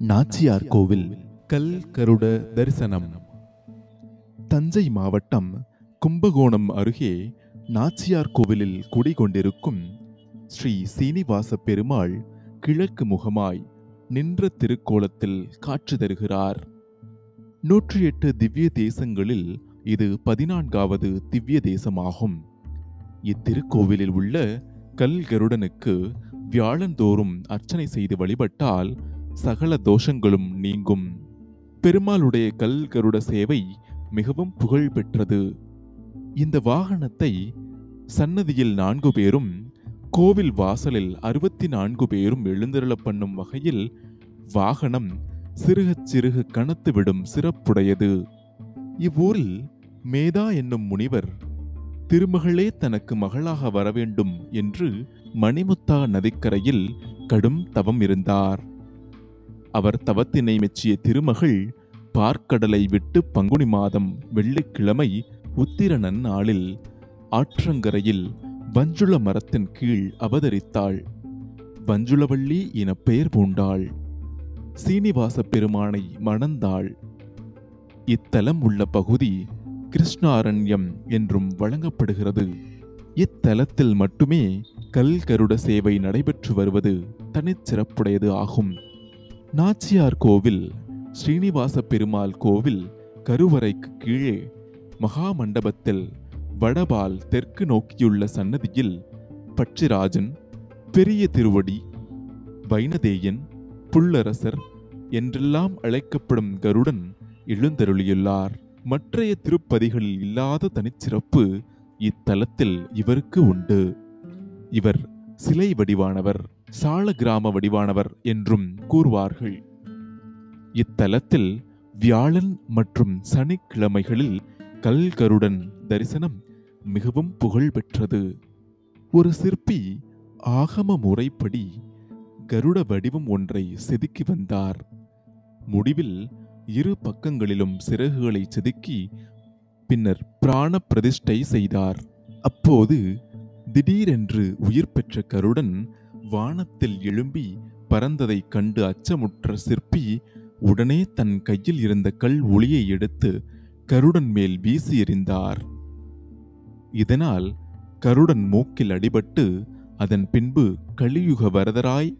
நாச்சியார் கோவில் கல் கருட தரிசனம். தஞ்சை மாவட்டம் கும்பகோணம் அருகே நாச்சியார் கோவிலில் குடிகொண்டிருக்கும் ஸ்ரீ சீனிவாச பெருமாள் கிழக்கு முகமாய் நின்ற திருக்கோலத்தில் காட்சி தருகிறார். நூற்றி எட்டு திவ்ய தேசங்களில் இது பதினான்காவது திவ்ய தேசமாகும். இத்திருக்கோவிலில் உள்ள கல் கருடனுக்கு வியாழந்தோறும் அர்ச்சனை செய்து வழிபட்டால் சகல தோஷங்களும் நீங்கும். பெருமாளுடைய கல் கருட சேவை மிகவும் புகழ் பெற்றது இந்த வாகனத்தை சன்னதியில் நான்கு பேரும் கோவில் வாசலில் அறுபத்தி நான்கு பேரும் எழுந்தருளப் பண்ணும் வகையில் வாகனம் சிறுகச் சிறுக கனத்துவிடும் சிறப்புடையது. இவ்வூரில் மேதா என்னும் முனிவர் திருமகளே தனக்கு மகளாக வரவேண்டும் என்று மணிமுத்தா நதிக்கரையில் கடும் தவம் இருந்தார். அவர் தவத்தினை மெச்சிய திருமகள் பார்க்கடலை விட்டு பங்குனி மாதம் வெள்ளிக்கிழமை உத்திர நன்னாளில் ஆற்றங்கரையில் வஞ்சுள மரத்தின் கீழ் அவதரித்தாள். வஞ்சுளவள்ளி என பெயர் பூண்டாள். சீனிவாச பெருமானை மணந்தாள். இத்தலம் உள்ள பகுதி கிருஷ்ணாரண்யம் என்றும் வழங்கப்படுகிறது. இத்தலத்தில் மட்டுமே கல்கருட சேவை நடைபெற்று வருவது தனிச்சிறப்புடையது ஆகும். நாச்சியார் கோவில் ஸ்ரீனிவாச பெருமாள் கோவில் கருவறைக்கு கீழே மகா மண்டபத்தில் வடபால் தெற்கு நோக்கியுள்ள சன்னதியில் பட்சிராஜன் பெரிய திருவடி வைனதேயன் புல்லரசர் என்றெல்லாம் அழைக்கப்படும் கருடன் எழுந்தருளியுள்ளார். மற்றைய திருப்பதிகளில் இல்லாத தனிச்சிறப்பு இத்தலத்தில் இவருக்கு உண்டு. இவர் சிலை வடிவானவர். சால கிராம வடிவானவர் என்றும் கூறுவார்கள். இத்தலத்தில் வியாழன் மற்றும் சனிக்கிழமைகளில் கல்கருடன் தரிசனம் மிகவும் புகழ் பெற்றது ஒரு சிற்பி ஆகம முறைப்படி கருட வடிவம் ஒன்றை செதுக்கி வந்தார். முடிவில் இரு பக்கங்களிலும் சிறகுகளை செதுக்கி பின்னர் பிராண பிரதிஷ்டை செய்தார். அப்போது திடீரென்று உயிர் பெற்ற கருடன் வானத்தில் எழும்பி பறந்ததைக் கண்டு அச்சமுற்ற சிற்பி உடனே தன் கையில் இருந்த கல் ஒளியை எடுத்து கருடன் மேல் வீசி எறிந்தார். இதனால் கருடன் மூக்கில் அடிபட்டு அதன் பின்பு கலியுக வரதராய்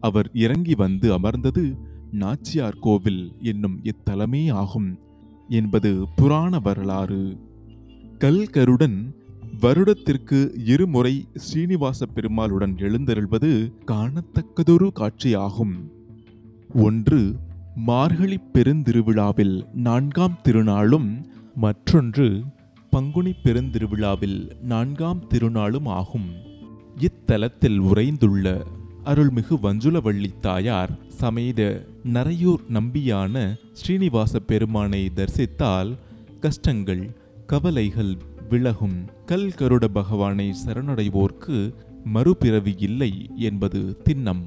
அவர் இறங்கி வந்து அமர்ந்தது நாச்சியார் கோவில் என்னும் இத்தலமே ஆகும் என்பது புராண வரலாறு. கல் கருடன் வருடத்திற்கு இருமுறை ஸ்ரீனிவாச பெருமாளுடன் எழுந்தருள்வது காணத்தக்கதொரு காட்சியாகும். ஒன்று மார்கழி பெருந்திருவிழாவில் நான்காம் திருநாளும் மற்றொன்று பங்குனி பெருந்திருவிழாவில் நான்காம் திருநாளும் ஆகும். இத்தலத்தில் உறைந்துள்ள அருள்மிகு வஞ்சுலவள்ளி தாயார் சமேத நரையூர் நம்பியான ஸ்ரீனிவாச பெருமானை தரிசித்தால் கஷ்டங்கள் கவலைகள் விலகும். கல் கருட பகவானை சரணடைவோர்க்கு மறுபிறவி இல்லை என்பது திண்ணம்.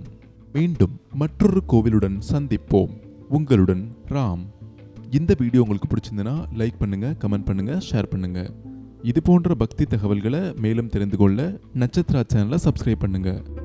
மீண்டும் மற்றொரு கோவிலுடன் சந்திப்போம். உங்களுடன் ராம். இந்த வீடியோ உங்களுக்கு பிடிச்சிருந்தனா லைக் பண்ணுங்க கமெண்ட் பண்ணுங்க ஷேர் பண்ணுங்க. இது போன்ற பக்தி தகவல்களை மேலும் தெரிந்து கொள்ள நட்சத்திரா சேனலை சப்ஸ்கிரைப் பண்ணுங்கள்